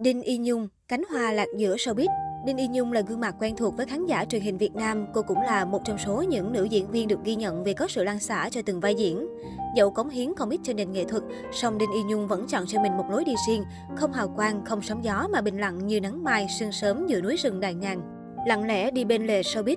Đinh Y Nhung, cánh hoa lạc giữa showbiz. Đinh Y Nhung là gương mặt quen thuộc với khán giả truyền hình Việt Nam. Cô cũng là một trong số những nữ diễn viên được ghi nhận vì có sự lan xả cho từng vai diễn. Dẫu cống hiến không ít cho nền nghệ thuật, song Đinh Y Nhung vẫn chọn cho mình một lối đi riêng, không hào quang, không sóng gió mà bình lặng như nắng mai sương sớm giữa núi rừng đài ngàn. Lặng lẽ đi bên lề showbiz,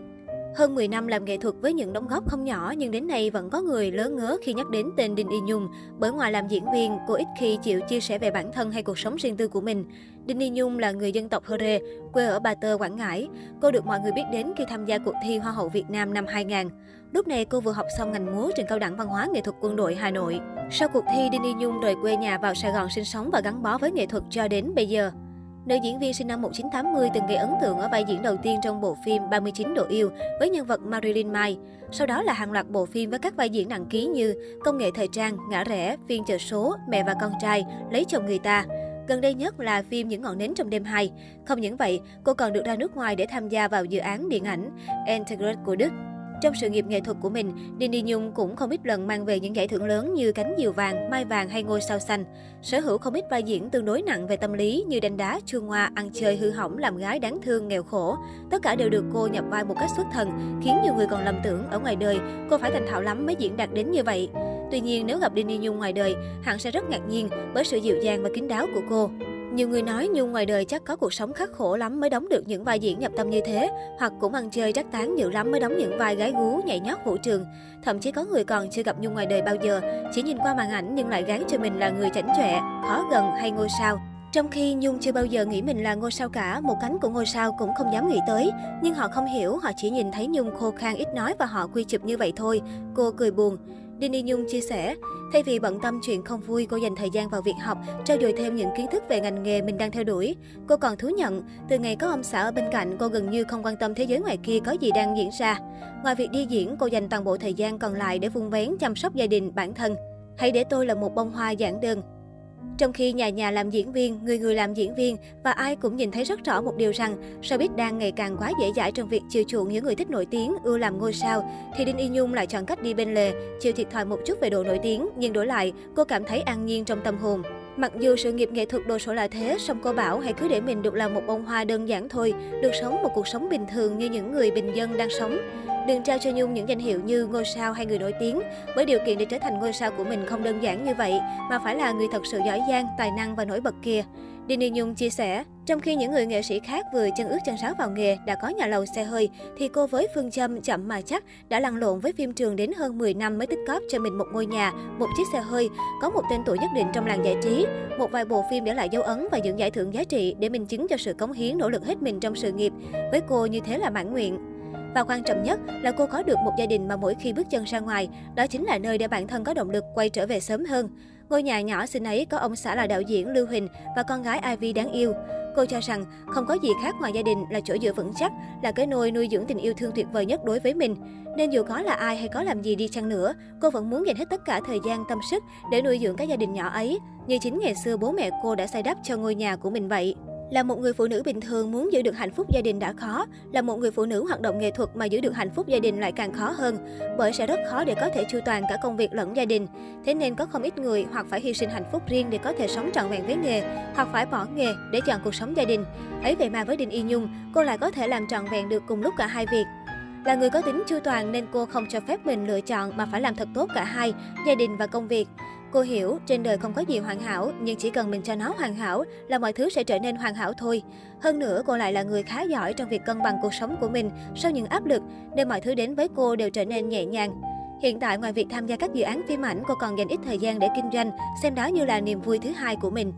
hơn 10 năm làm nghệ thuật với những đóng góp không nhỏ nhưng đến nay vẫn có người lớn ngớ khi nhắc đến tên Đinh Y Nhung. Bởi ngoài làm diễn viên, cô ít khi chịu chia sẻ về bản thân hay cuộc sống riêng tư của mình. Đinh Y Nhung là người dân tộc Hơ Rê, quê ở Ba Tơ, Quảng Ngãi. Cô được mọi người biết đến khi tham gia cuộc thi Hoa hậu Việt Nam năm 2000. Lúc này cô vừa học xong ngành múa trường cao đẳng văn hóa nghệ thuật quân đội Hà Nội. Sau cuộc thi, Đinh Y Nhung rời quê nhà vào Sài Gòn sinh sống và gắn bó với nghệ thuật cho đến bây giờ. Nữ diễn viên sinh năm 1980 từng gây ấn tượng ở vai diễn đầu tiên trong bộ phim 39 độ yêu với nhân vật Marilyn Mai. Sau đó là hàng loạt bộ phim với các vai diễn nặng ký như Công nghệ thời trang, Ngã rẽ, Phiên chợ số, Mẹ và con trai, Lấy chồng người ta. Gần đây nhất là phim Những ngọn nến trong đêm 2. Không những vậy, cô còn được ra nước ngoài để tham gia vào dự án điện ảnh Integrate của Đức. Trong sự nghiệp nghệ thuật của mình, Đinh đi Nhung cũng không ít lần mang về những giải thưởng lớn như Cánh diều vàng, Mai vàng hay Ngôi sao xanh. Sở hữu không ít vai diễn tương đối nặng về tâm lý như đánh đá, chuông hoa, ăn chơi hư hỏng, làm gái đáng thương, nghèo khổ. Tất cả đều được cô nhập vai một cách xuất thần, khiến nhiều người còn lầm tưởng ở ngoài đời cô phải thành thạo lắm mới diễn đạt đến như vậy. Tuy nhiên, nếu gặp Đinh đi Nhung ngoài đời, hẳn sẽ rất ngạc nhiên bởi sự dịu dàng và kín đáo của cô. Nhiều người nói Nhung ngoài đời chắc có cuộc sống khắc khổ lắm mới đóng được những vai diễn nhập tâm như thế, hoặc cũng ăn chơi rắc tán dữ lắm mới đóng những vai gái gú, nhảy nhót vũ trường. Thậm chí có người còn chưa gặp Nhung ngoài đời bao giờ, chỉ nhìn qua màn ảnh nhưng lại gán cho mình là người chảnh chọe, khó gần hay ngôi sao. Trong khi Nhung chưa bao giờ nghĩ mình là ngôi sao cả, một cánh của ngôi sao cũng không dám nghĩ tới. Nhưng họ không hiểu, họ chỉ nhìn thấy Nhung khô khan ít nói và họ quy chụp như vậy thôi. Cô cười buồn. Dini Nhung chia sẻ, thay vì bận tâm chuyện không vui, cô dành thời gian vào việc học, trao dồi thêm những kiến thức về ngành nghề mình đang theo đuổi. Cô còn thú nhận, từ ngày có ông xã ở bên cạnh, cô gần như không quan tâm thế giới ngoài kia có gì đang diễn ra. Ngoài việc đi diễn, cô dành toàn bộ thời gian còn lại để vun vén chăm sóc gia đình, bản thân. Hãy để tôi là một bông hoa giản đơn. Trong khi nhà nhà làm diễn viên, người người làm diễn viên và ai cũng nhìn thấy rất rõ một điều rằng showbiz đang ngày càng quá dễ dãi trong việc chiều chuộng những người thích nổi tiếng, ưa làm ngôi sao, thì Đinh Y Nhung lại chọn cách đi bên lề, chịu thiệt thòi một chút về độ nổi tiếng, nhưng đổi lại, cô cảm thấy an nhiên trong tâm hồn. Mặc dù sự nghiệp nghệ thuật đồ sộ là thế, song cô bảo hãy cứ để mình được là một bông hoa đơn giản thôi, được sống một cuộc sống bình thường như những người bình dân đang sống. Đừng trao cho Nhung những danh hiệu như ngôi sao hay người nổi tiếng, bởi điều kiện để trở thành ngôi sao của mình không đơn giản như vậy, mà phải là người thật sự giỏi giang, tài năng và nổi bật kia. Đinh Nhung chia sẻ, trong khi những người nghệ sĩ khác vừa chân ướt chân sáo vào nghề đã có nhà lầu xe hơi, thì cô với phương châm chậm mà chắc đã lăn lộn với phim trường đến hơn 10 năm mới tích cóp cho mình một ngôi nhà, một chiếc xe hơi, có một tên tuổi nhất định trong làng giải trí, một vài bộ phim để lại dấu ấn và những giải thưởng giá trị để minh chứng cho sự cống hiến nỗ lực hết mình trong sự nghiệp. Với cô như thế là mãn nguyện. Và quan trọng nhất là cô có được một gia đình mà mỗi khi bước chân ra ngoài, đó chính là nơi để bản thân có động lực quay trở về sớm hơn. Ngôi nhà nhỏ xinh ấy có ông xã là đạo diễn Lưu Huỳnh và con gái Ivy đáng yêu. Cô cho rằng không có gì khác ngoài gia đình là chỗ dựa vững chắc, là cái nôi nuôi dưỡng tình yêu thương tuyệt vời nhất đối với mình. Nên dù có là ai hay có làm gì đi chăng nữa, cô vẫn muốn dành hết tất cả thời gian tâm sức để nuôi dưỡng cái gia đình nhỏ ấy, như chính ngày xưa bố mẹ cô đã xây đắp cho ngôi nhà của mình vậy. Là một người phụ nữ bình thường muốn giữ được hạnh phúc gia đình đã khó, là một người phụ nữ hoạt động nghệ thuật mà giữ được hạnh phúc gia đình lại càng khó hơn, bởi sẽ rất khó để có thể chu toàn cả công việc lẫn gia đình. Thế nên có không ít người hoặc phải hy sinh hạnh phúc riêng để có thể sống trọn vẹn với nghề, hoặc phải bỏ nghề để chọn cuộc sống gia đình. Ấy vậy mà với Đinh Y Nhung, cô lại có thể làm trọn vẹn được cùng lúc cả hai việc. Là người có tính chu toàn nên cô không cho phép mình lựa chọn mà phải làm thật tốt cả hai, gia đình và công việc. Cô hiểu, trên đời không có gì hoàn hảo, nhưng chỉ cần mình cho nó hoàn hảo là mọi thứ sẽ trở nên hoàn hảo thôi. Hơn nữa, cô lại là người khá giỏi trong việc cân bằng cuộc sống của mình sau những áp lực, nên mọi thứ đến với cô đều trở nên nhẹ nhàng. Hiện tại, ngoài việc tham gia các dự án phim ảnh, cô còn dành ít thời gian để kinh doanh, xem đó như là niềm vui thứ hai của mình.